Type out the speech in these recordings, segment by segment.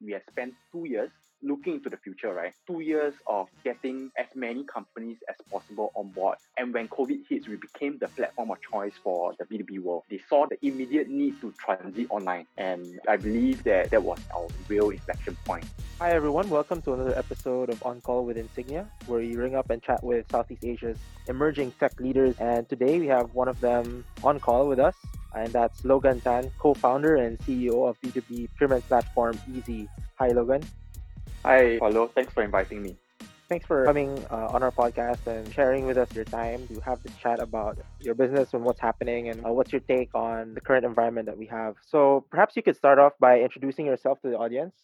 we have spent two years looking into the future, right? Two years of getting as many companies as possible on board. And when COVID hits, we became the platform of choice for the B2B world. They saw the immediate need to transit online. And I believe that that was our real inflection point. Hi, everyone. Welcome to another episode of On Call with Insignia, where you ring up and chat with Southeast Asia's emerging tech leaders. And today we have one of them on call with us, and that's Logan Tan, co founder and CEO of B2B procurement platform Easy. Hi, Logan. Hi, Paulo. Thanks for inviting me. Thanks for coming uh, on our podcast and sharing with us your time to have this chat about your business and what's happening and uh, what's your take on the current environment that we have. So perhaps you could start off by introducing yourself to the audience.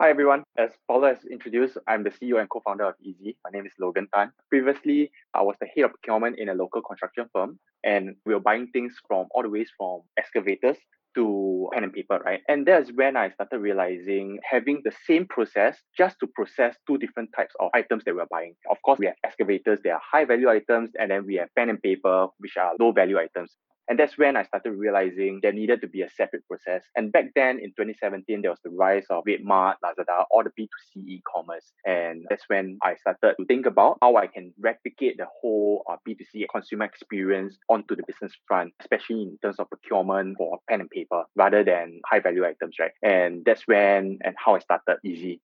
Hi everyone. As Paulo has introduced, I'm the CEO and co-founder of Easy. My name is Logan Tan. Previously, I was the head of procurement in a local construction firm, and we were buying things from all the ways from excavators to pen and paper, right? And that's when I started realizing having the same process just to process two different types of items that we're buying. Of course, we have excavators, they are high value items, and then we have pen and paper, which are low value items. And that's when I started realizing there needed to be a separate process. And back then in 2017, there was the rise of Redmart, Lazada, all the B2C e-commerce. And that's when I started to think about how I can replicate the whole uh, B2C consumer experience onto the business front, especially in terms of procurement for pen and paper rather than high value items, right? And that's when and how I started Easy.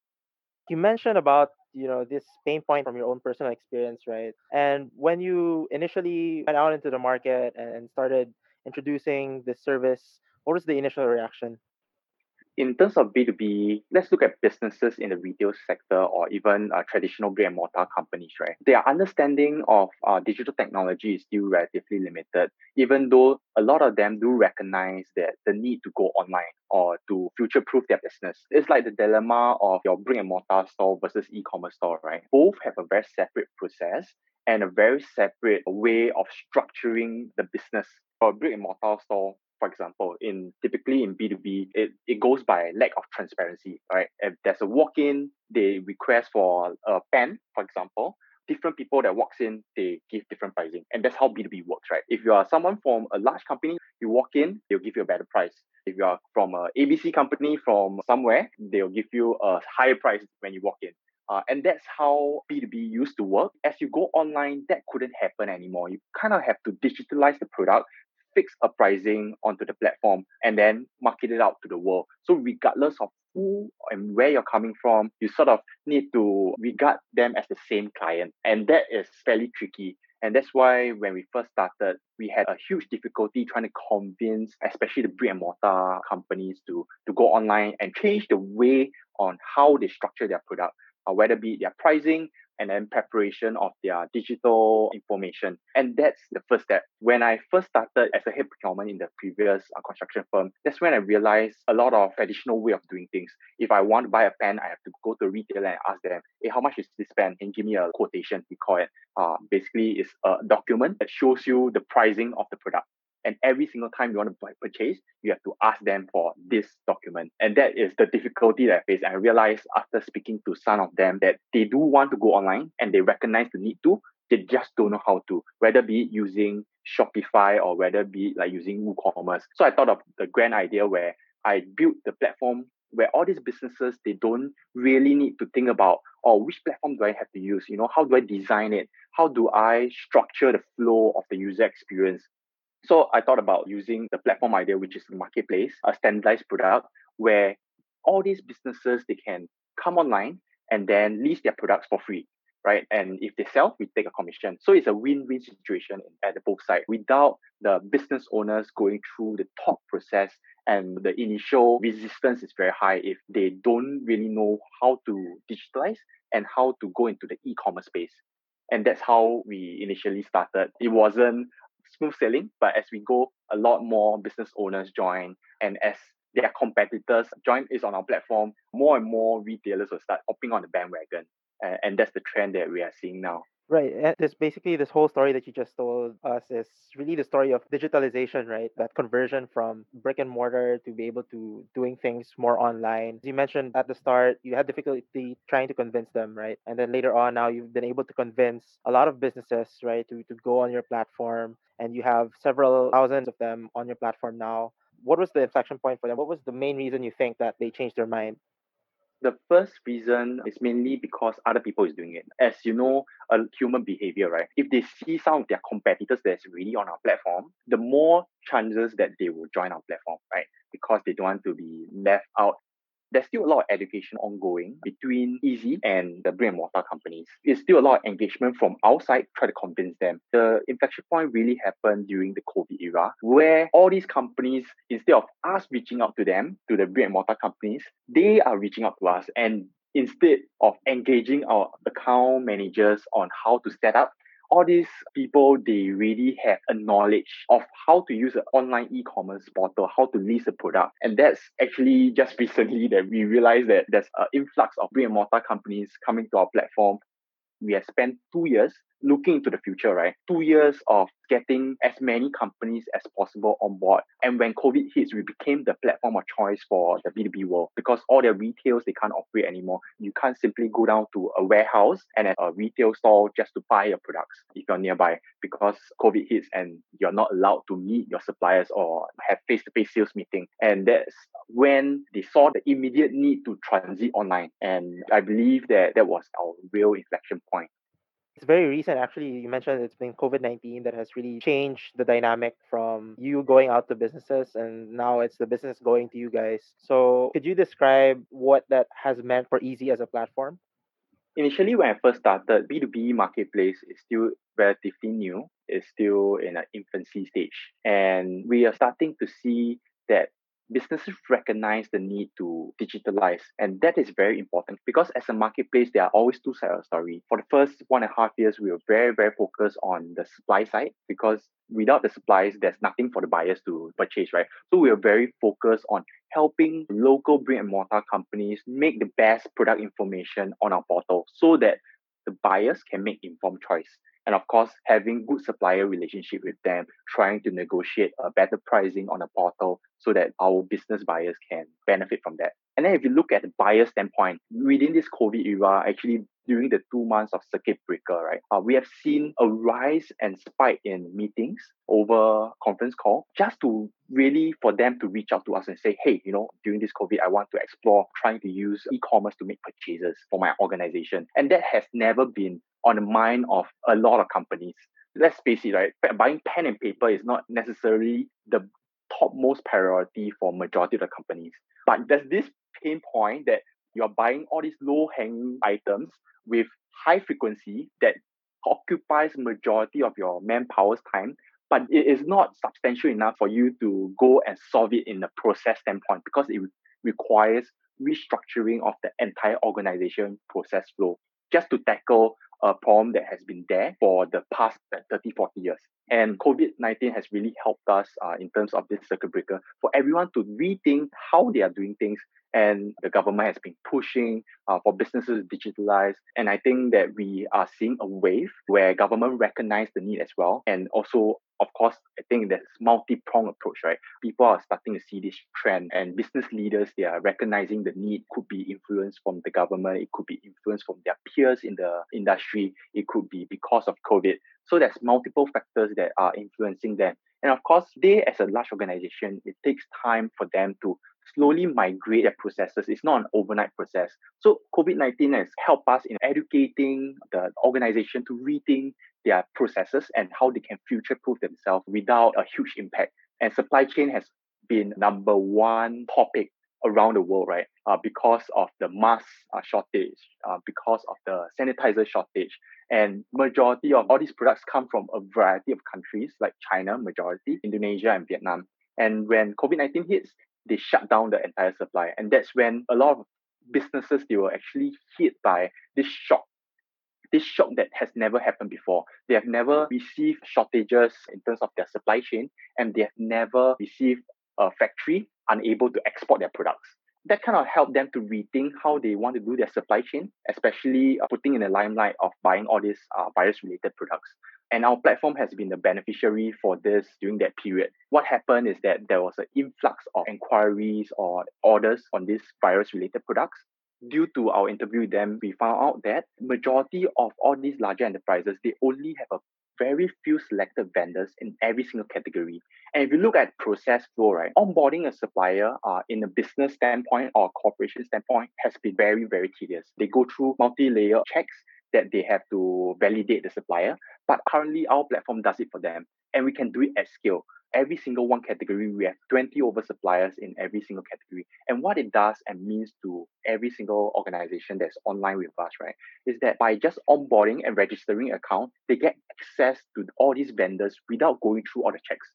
You mentioned about you know this pain point from your own personal experience right? And when you initially went out into the market and started introducing this service what was the initial reaction in terms of B2B, let's look at businesses in the retail sector or even uh, traditional brick and mortar companies, right? Their understanding of uh, digital technology is still relatively limited, even though a lot of them do recognize that the need to go online or to future proof their business. It's like the dilemma of your brick and mortar store versus e commerce store, right? Both have a very separate process and a very separate way of structuring the business. For a brick and mortar store, for example, in typically in B2B, it, it goes by lack of transparency, right? If there's a walk-in, they request for a pen, for example, different people that walks in, they give different pricing. And that's how B2B works, right? If you are someone from a large company, you walk in, they'll give you a better price. If you are from a ABC company from somewhere, they'll give you a higher price when you walk in. Uh, and that's how B2B used to work. As you go online, that couldn't happen anymore. You kind of have to digitalize the product fix a pricing onto the platform and then market it out to the world. So regardless of who and where you're coming from, you sort of need to regard them as the same client. And that is fairly tricky. And that's why when we first started, we had a huge difficulty trying to convince, especially the brick and mortar companies to, to go online and change the way on how they structure their product, uh, whether be their pricing, and then preparation of their digital information. And that's the first step. When I first started as a head procurement in the previous uh, construction firm, that's when I realized a lot of traditional way of doing things. If I want to buy a pen, I have to go to a retailer and ask them, hey, how much is this pen? And give me a quotation, we call it. Uh, basically, it's a document that shows you the pricing of the product. And every single time you want to purchase, you have to ask them for this document. And that is the difficulty that I face. I realized after speaking to some of them that they do want to go online and they recognize the need to, they just don't know how to, whether be using Shopify or whether be like using WooCommerce. So I thought of the grand idea where I built the platform where all these businesses they don't really need to think about oh which platform do i have to use you know how do i design it how do i structure the flow of the user experience so I thought about using the platform idea, which is the marketplace, a standardized product where all these businesses they can come online and then list their products for free, right? And if they sell, we take a commission. So it's a win-win situation at both sides without the business owners going through the thought process and the initial resistance is very high if they don't really know how to digitalize and how to go into the e-commerce space and that's how we initially started. It wasn't smooth sailing, but as we go, a lot more business owners join, and as their competitors join is on our platform, more and more retailers will start hopping on the bandwagon, and, and that's the trend that we are seeing now. Right. And this basically this whole story that you just told us is really the story of digitalization, right? That conversion from brick and mortar to be able to doing things more online. You mentioned at the start you had difficulty trying to convince them, right? And then later on now you've been able to convince a lot of businesses, right, to, to go on your platform and you have several thousands of them on your platform now. What was the inflection point for them? What was the main reason you think that they changed their mind? The first reason is mainly because other people is doing it. As you know, a human behavior, right? If they see some of their competitors that's really on our platform, the more chances that they will join our platform, right? Because they don't want to be left out there's still a lot of education ongoing between Easy and the brick and mortar companies. There's still a lot of engagement from outside, try to convince them. The inflection point really happened during the COVID era, where all these companies, instead of us reaching out to them, to the brick and mortar companies, they are reaching out to us and instead of engaging our account managers on how to set up all these people they really have a knowledge of how to use an online e-commerce portal how to list a product. And that's actually just recently that we realized that there's an influx of brick and mortar companies coming to our platform. We have spent two years looking into the future, right? Two years of getting as many companies as possible on board. And when COVID hits, we became the platform of choice for the B2B world because all their retails, they can't operate anymore. You can't simply go down to a warehouse and a retail store just to buy your products if you're nearby because COVID hits and you're not allowed to meet your suppliers or have face-to-face sales meeting. And that's when they saw the immediate need to transit online. And I believe that that was our real inflection point. It's very recent, actually. You mentioned it's been COVID 19 that has really changed the dynamic from you going out to businesses and now it's the business going to you guys. So, could you describe what that has meant for Easy as a platform? Initially, when I first started, B2B marketplace is still relatively new, it's still in an infancy stage. And we are starting to see that businesses recognize the need to digitalize. And that is very important because as a marketplace, there are always two sides of the story. For the first one and a half years, we were very, very focused on the supply side because without the supplies, there's nothing for the buyers to purchase, right? So we are very focused on helping local brick and mortar companies make the best product information on our portal so that the buyers can make informed choice and of course having good supplier relationship with them trying to negotiate a better pricing on a portal so that our business buyers can benefit from that. And then if you look at the buyer standpoint within this covid era actually during the two months of circuit breaker right uh, we have seen a rise and spike in meetings over conference call just to really for them to reach out to us and say hey you know during this covid i want to explore trying to use e-commerce to make purchases for my organization and that has never been on the mind of a lot of companies. Let's face it, right? Buying pen and paper is not necessarily the topmost priority for majority of the companies. But there's this pain point that you're buying all these low-hanging items with high frequency that occupies majority of your manpower's time, but it is not substantial enough for you to go and solve it in a process standpoint because it requires restructuring of the entire organization process flow just to tackle a problem that has been there for the past 30, 40 years. And COVID 19 has really helped us uh, in terms of this circuit breaker for everyone to rethink how they are doing things. And the government has been pushing uh, for businesses to digitalize. And I think that we are seeing a wave where government recognize the need as well. And also, of course, I think that's multi-pronged approach, right? People are starting to see this trend and business leaders, they are recognizing the need could be influenced from the government. It could be influenced from their peers in the industry. It could be because of COVID. So there's multiple factors that are influencing them. And of course, they as a large organization, it takes time for them to slowly migrate their processes. It's not an overnight process. So COVID-19 has helped us in educating the organization to rethink their processes and how they can future-proof themselves without a huge impact. And supply chain has been number one topic around the world, right? Uh, because of the mask uh, shortage, uh, because of the sanitizer shortage, and majority of all these products come from a variety of countries like China, majority, Indonesia, and Vietnam. And when COVID nineteen hits, they shut down the entire supply, and that's when a lot of businesses they were actually hit by this shock this shock that has never happened before. They have never received shortages in terms of their supply chain, and they have never received a factory unable to export their products. That kind of helped them to rethink how they want to do their supply chain, especially uh, putting in the limelight of buying all these uh, virus related products. And our platform has been the beneficiary for this during that period. What happened is that there was an influx of inquiries or orders on these virus related products. Due to our interview with them, we found out that majority of all these larger enterprises, they only have a very few selected vendors in every single category. And if you look at process flow, right, onboarding a supplier uh, in a business standpoint or corporation standpoint has been very, very tedious. They go through multi-layer checks that they have to validate the supplier. But currently, our platform does it for them, and we can do it at scale every single one category, we have 20 over suppliers in every single category. And what it does and means to every single organization that's online with us, right, is that by just onboarding and registering account, they get access to all these vendors without going through all the checks.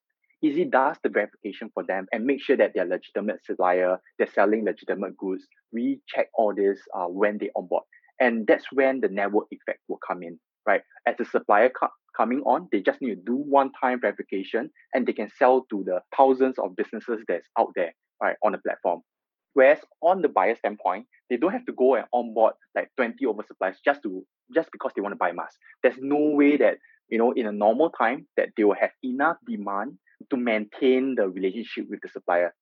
Easy does the verification for them and make sure that they're legitimate supplier, they're selling legitimate goods. We check all this uh, when they onboard. And that's when the network effect will come in, right? As the supplier coming on, they just need to do one-time verification and they can sell to the thousands of businesses that's out there, right, on the platform. Whereas on the buyer standpoint, they don't have to go and onboard like 20 oversuppliers just to just because they want to buy masks. There's no way that, you know, in a normal time that they will have enough demand to maintain the relationship with the supplier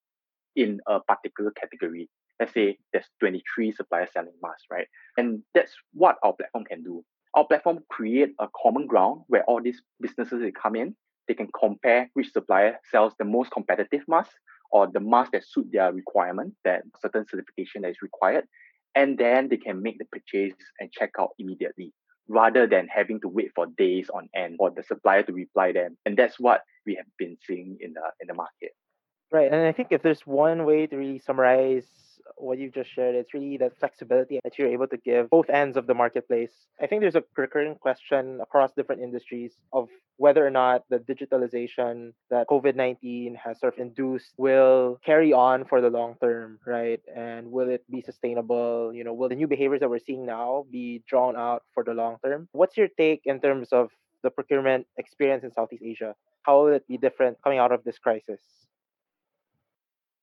in a particular category. Let's say there's 23 suppliers selling masks, right? And that's what our platform can do our platform create a common ground where all these businesses they come in, they can compare which supplier sells the most competitive mask or the mask that suit their requirement, that certain certification that is required, and then they can make the purchase and check out immediately rather than having to wait for days on end for the supplier to reply them. And that's what we have been seeing in the in the market. Right. And I think if there's one way to really summarize what you've just shared, it's really that flexibility that you're able to give both ends of the marketplace. I think there's a recurring question across different industries of whether or not the digitalization that COVID 19 has sort of induced will carry on for the long term, right? And will it be sustainable? You know, will the new behaviors that we're seeing now be drawn out for the long term? What's your take in terms of the procurement experience in Southeast Asia? How will it be different coming out of this crisis?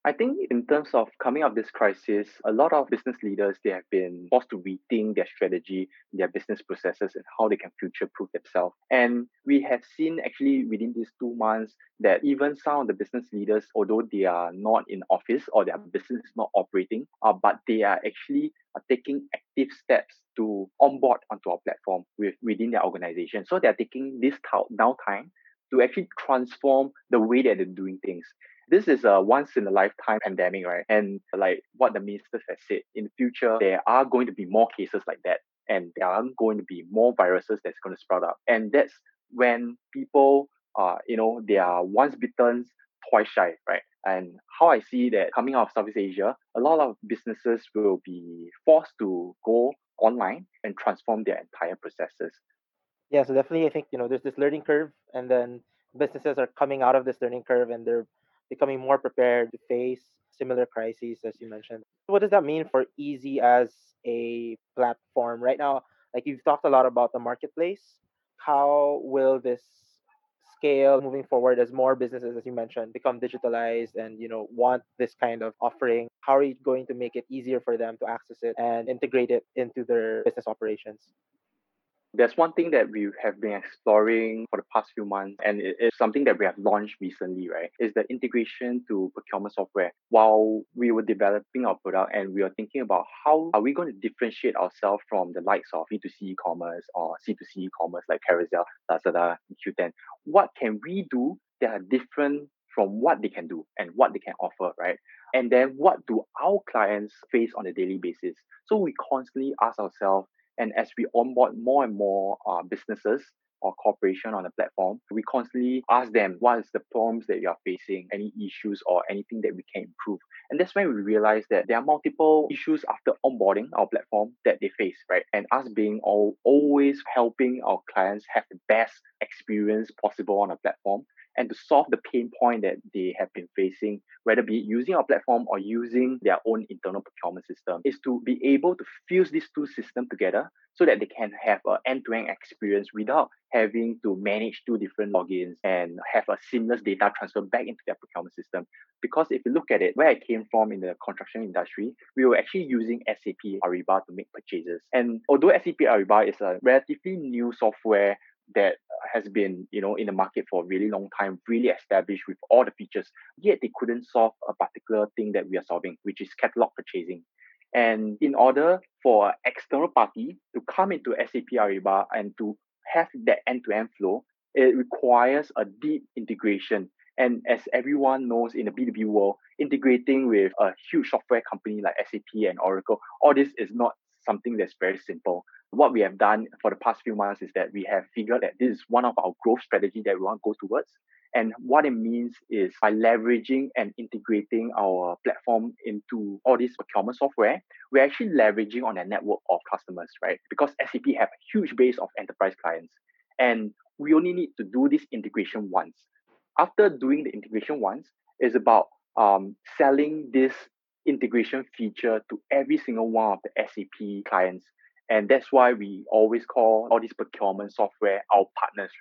I think in terms of coming out of this crisis, a lot of business leaders they have been forced to rethink their strategy, their business processes, and how they can future-proof themselves. And we have seen actually within these two months that even some of the business leaders, although they are not in office or their business is not operating, uh, but they are actually uh, taking active steps to onboard onto our platform with, within their organization. So they're taking this downtime to actually transform the way that they're doing things this is a once in a lifetime pandemic, right? And like what the ministers have said, in the future, there are going to be more cases like that. And there are going to be more viruses that's going to sprout up. And that's when people, uh, you know, they are once bitten, twice shy, right? And how I see that coming out of Southeast Asia, a lot of businesses will be forced to go online and transform their entire processes. Yeah, so definitely, I think you know there's this learning curve, and then businesses are coming out of this learning curve, and they're becoming more prepared to face similar crises as you mentioned. What does that mean for Easy as a platform right now? Like you've talked a lot about the marketplace. How will this scale moving forward as more businesses, as you mentioned, become digitalized and you know want this kind of offering? How are you going to make it easier for them to access it and integrate it into their business operations? There's one thing that we have been exploring for the past few months, and it is something that we have launched recently, right? Is the integration to procurement software. While we were developing our product and we were thinking about how are we going to differentiate ourselves from the likes of B2C e-commerce or C2C e-commerce like Carousell, Lazada, Qoo10, what can we do that are different from what they can do and what they can offer, right? And then what do our clients face on a daily basis? So we constantly ask ourselves, and as we onboard more and more uh, businesses or corporation on the platform, we constantly ask them what is the problems that you are facing, any issues or anything that we can improve. And that's when we realize that there are multiple issues after onboarding our platform that they face, right? And us being all, always helping our clients have the best experience possible on a platform and to solve the pain point that they have been facing, whether be using our platform or using their own internal procurement system, is to be able to fuse these two systems together so that they can have an end-to-end experience without having to manage two different logins and have a seamless data transfer back into their procurement system. Because if you look at it, where I came from in the construction industry, we were actually using SAP Ariba to make purchases. And although SAP Ariba is a relatively new software that has been you know in the market for a really long time really established with all the features yet they couldn't solve a particular thing that we are solving which is catalog purchasing and in order for an external party to come into SAP Ariba and to have that end-to-end flow it requires a deep integration. And as everyone knows in the B2B world, integrating with a huge software company like SAP and Oracle, all this is not something that's very simple. What we have done for the past few months is that we have figured that this is one of our growth strategy that we want to go towards. And what it means is by leveraging and integrating our platform into all this procurement software, we're actually leveraging on a network of customers, right? Because SAP have a huge base of enterprise clients. And we only need to do this integration once. After doing the integration once, it's about um, selling this integration feature to every single one of the SAP clients. And that's why we always call all these procurement software our partners.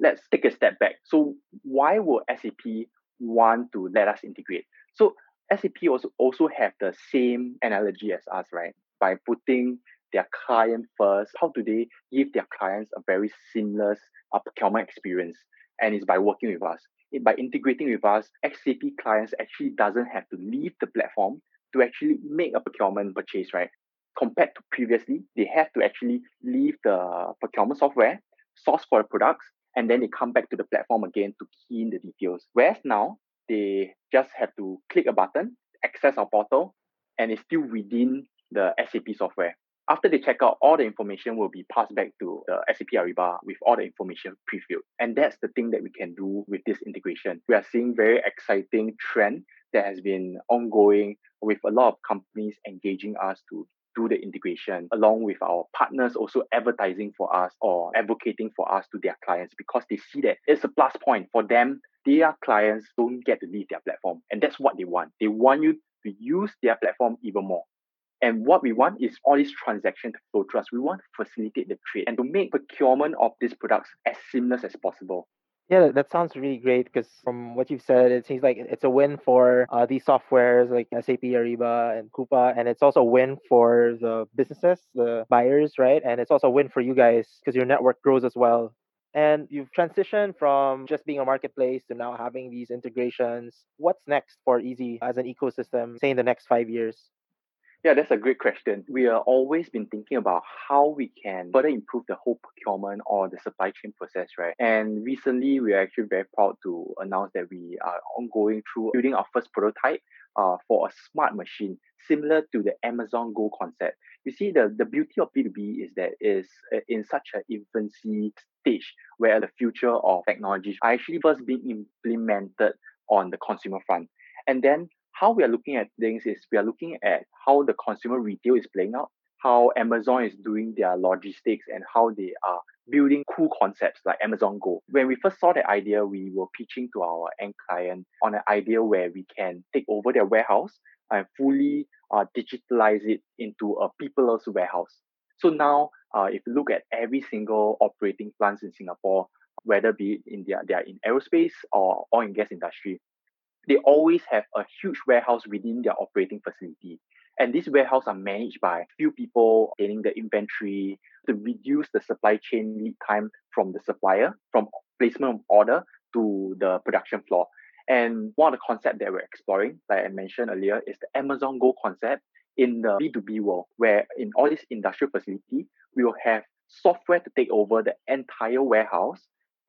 Let's take a step back. So why will SAP want to let us integrate? So SAP also, also have the same analogy as us, right? By putting their client first, how do they give their clients a very seamless uh, procurement experience? And it's by working with us by integrating with us, SAP clients actually doesn't have to leave the platform to actually make a procurement purchase, right? Compared to previously, they have to actually leave the procurement software, source for the products, and then they come back to the platform again to key in the details. Whereas now, they just have to click a button, access our portal, and it's still within the SAP software. After they check out, all the information will be passed back to the SAP Ariba with all the information pre-filled. And that's the thing that we can do with this integration. We are seeing very exciting trend that has been ongoing with a lot of companies engaging us to do the integration along with our partners also advertising for us or advocating for us to their clients because they see that it's a plus point for them their clients don't get to leave their platform and that's what they want they want you to use their platform even more and what we want is all these transactions to flow through us. We want to facilitate the trade and to make procurement of these products as seamless as possible. Yeah, that sounds really great because from what you've said, it seems like it's a win for uh, these softwares like SAP, Ariba, and Coupa. And it's also a win for the businesses, the buyers, right? And it's also a win for you guys because your network grows as well. And you've transitioned from just being a marketplace to now having these integrations. What's next for Easy as an ecosystem, say in the next five years? Yeah, that's a great question. We are always been thinking about how we can further improve the whole procurement or the supply chain process, right? And recently, we are actually very proud to announce that we are ongoing through building our first prototype uh, for a smart machine similar to the Amazon Go concept. You see, the, the beauty of B2B is that is uh, in such an infancy stage where the future of technology are actually first being implemented on the consumer front. And then how we are looking at things is we are looking at how the consumer retail is playing out, how Amazon is doing their logistics, and how they are building cool concepts like Amazon Go. When we first saw the idea, we were pitching to our end client on an idea where we can take over their warehouse and fully uh, digitalize it into a peopleless warehouse. So now, uh, if you look at every single operating plants in Singapore, whether be in their, they are in aerospace or oil and gas industry, they always have a huge warehouse within their operating facility. And these warehouses are managed by few people getting the inventory to reduce the supply chain lead time from the supplier, from placement of order to the production floor. And one of the concepts that we're exploring, like I mentioned earlier, is the Amazon Go concept in the B2B world, where in all this industrial facility, we will have software to take over the entire warehouse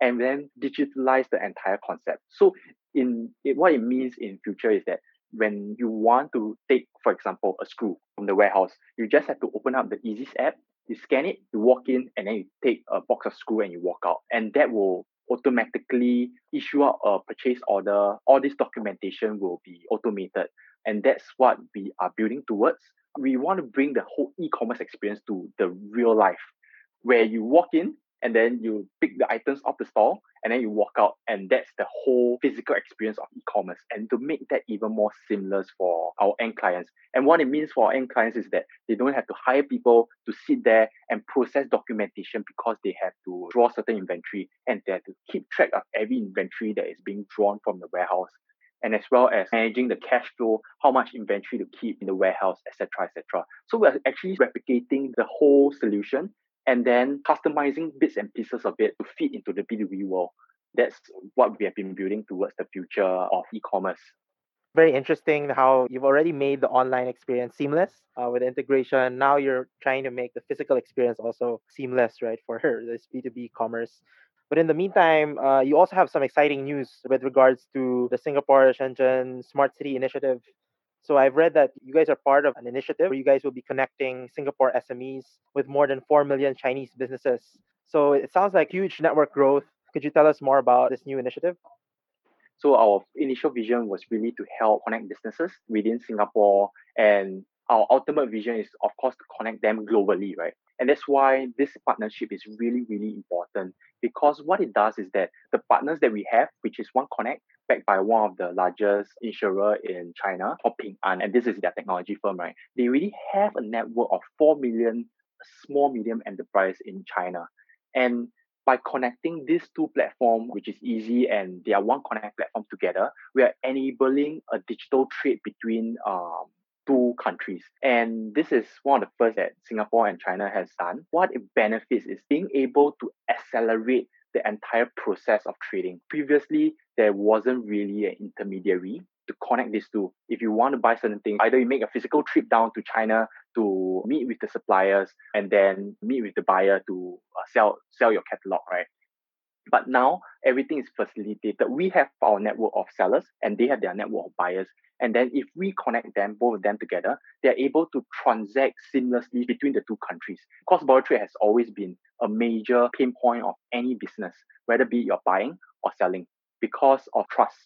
and then digitalize the entire concept. So in it, what it means in future is that when you want to take, for example, a screw from the warehouse, you just have to open up the Easys app, you scan it, you walk in, and then you take a box of screw and you walk out. And that will automatically issue out a purchase order. All this documentation will be automated. And that's what we are building towards. We want to bring the whole e-commerce experience to the real life where you walk in, and then you pick the items off the store and then you walk out and that's the whole physical experience of e-commerce and to make that even more seamless for our end clients and what it means for our end clients is that they don't have to hire people to sit there and process documentation because they have to draw certain inventory and they have to keep track of every inventory that is being drawn from the warehouse and as well as managing the cash flow, how much inventory to keep in the warehouse, etc., etc. So we're actually replicating the whole solution and then customizing bits and pieces of it to fit into the B2B world. That's what we have been building towards the future of e-commerce. Very interesting how you've already made the online experience seamless uh, with integration. Now you're trying to make the physical experience also seamless, right, for her, this B2B commerce. But in the meantime, uh, you also have some exciting news with regards to the Singapore Shenzhen Smart City Initiative. So I've read that you guys are part of an initiative where you guys will be connecting Singapore SMEs with more than 4 million Chinese businesses. So it sounds like huge network growth. Could you tell us more about this new initiative? So our initial vision was really to help connect businesses within Singapore and our ultimate vision is of course to connect them globally, right? And that's why this partnership is really, really important because what it does is that the partners that we have, which is One Connect, backed by one of the largest insurer in China, or Ping An, and this is their technology firm, right? They really have a network of 4 million small, medium enterprise in China. And by connecting these two platforms, which is easy and they are one connect platform together, we are enabling a digital trade between um, two countries. And this is one of the first that Singapore and China has done. What it benefits is being able to accelerate the entire process of trading. Previously, there wasn't really an intermediary to connect these two. If you want to buy certain things, either you make a physical trip down to China to meet with the suppliers and then meet with the buyer to uh, sell sell your catalog, right? But now everything is facilitated. We have our network of sellers and they have their network of buyers. And then if we connect them, both of them together, they're able to transact seamlessly between the two countries. Cross-border trade has always been a major pain point of any business, whether be you're buying or selling, because of trust.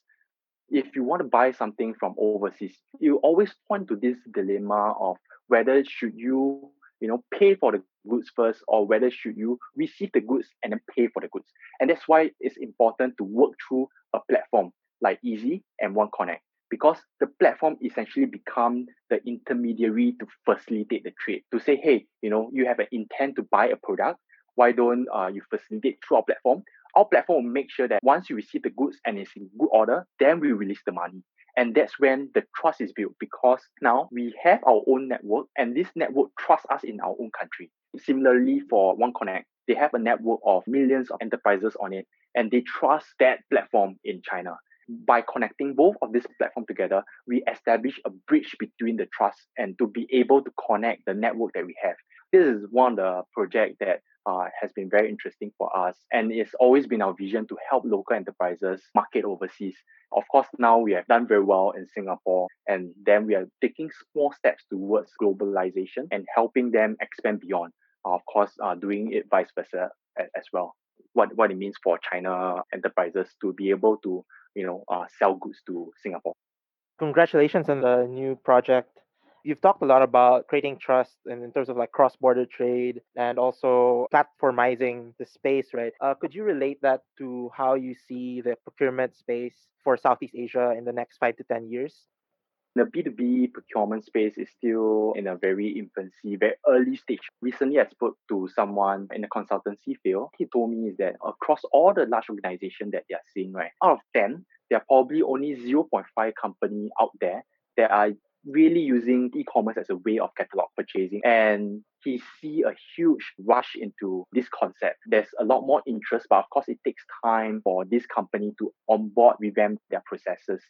If you want to buy something from overseas, you always point to this dilemma of whether should you you know pay for the goods first or whether should you receive the goods and then pay for the goods. And that's why it's important to work through a platform like easy and one connect because the platform essentially become the intermediary to facilitate the trade. To say hey you know you have an intent to buy a product why don't uh, you facilitate through our platform? Our platform will make sure that once you receive the goods and it's in good order then we release the money. And that's when the trust is built because now we have our own network and this network trusts us in our own country. Similarly, for One Connect, they have a network of millions of enterprises on it and they trust that platform in China. By connecting both of these platforms together, we establish a bridge between the trust and to be able to connect the network that we have. This is one of the projects that uh, has been very interesting for us. And it's always been our vision to help local enterprises market overseas. Of course, now we have done very well in Singapore, and then we are taking small steps towards globalization and helping them expand beyond. Uh, of course, uh, doing it vice versa as, as, well. What, what it means for China enterprises to be able to, you know, uh, sell goods to Singapore. Congratulations on the new project You've talked a lot about creating trust and in terms of like cross-border trade and also platformizing the space, right? Uh, could you relate that to how you see the procurement space for Southeast Asia in the next five to ten years? The B2B procurement space is still in a very infancy, very early stage. Recently, I spoke to someone in the consultancy field. He told me that across all the large organizations that they are seeing, right, out of 10, there are probably only 0.5 company out there that are really using e-commerce as a way of catalog purchasing and he see a huge rush into this concept there's a lot more interest but of course it takes time for this company to onboard revamp their processes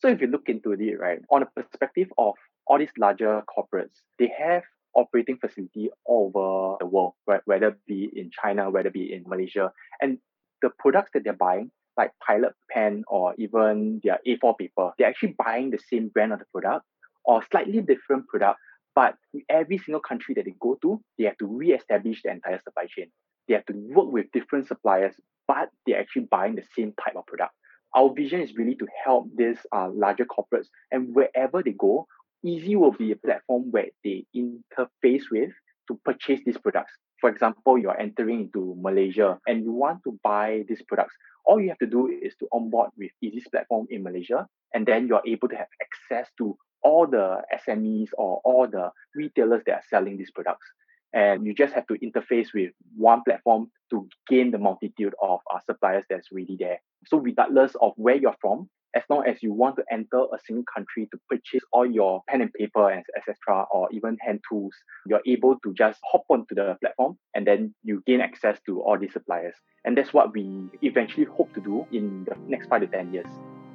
so if you look into it right on a perspective of all these larger corporates they have operating facility all over the world right? whether be in china whether be in malaysia and the products that they're buying like Pilot Pen or even their A4 paper, they're actually buying the same brand of the product or slightly different product, but every single country that they go to, they have to re-establish the entire supply chain. They have to work with different suppliers, but they're actually buying the same type of product. Our vision is really to help these uh, larger corporates, and wherever they go, Easy will be a platform where they interface with to purchase these products. For example, you're entering into Malaysia and you want to buy these products all you have to do is to onboard with Easy's platform in Malaysia, and then you're able to have access to all the SMEs or all the retailers that are selling these products. And you just have to interface with one platform to gain the multitude of uh, suppliers that's really there. So regardless of where you're from, as long as you want to enter a single country to purchase all your pen and paper and etc or even hand tools you're able to just hop onto the platform and then you gain access to all these suppliers and that's what we eventually hope to do in the next five to ten years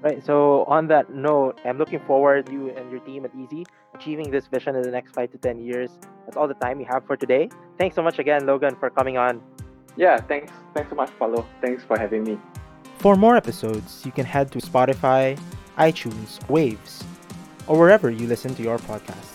Right. So on that note, I'm looking forward to you and your team at Easy achieving this vision in the next five to ten years. That's all the time we have for today. Thanks so much again, Logan, for coming on. Yeah, thanks. Thanks so much, Paulo. Thanks for having me. For more episodes, you can head to Spotify, iTunes, Waves, or wherever you listen to your podcast.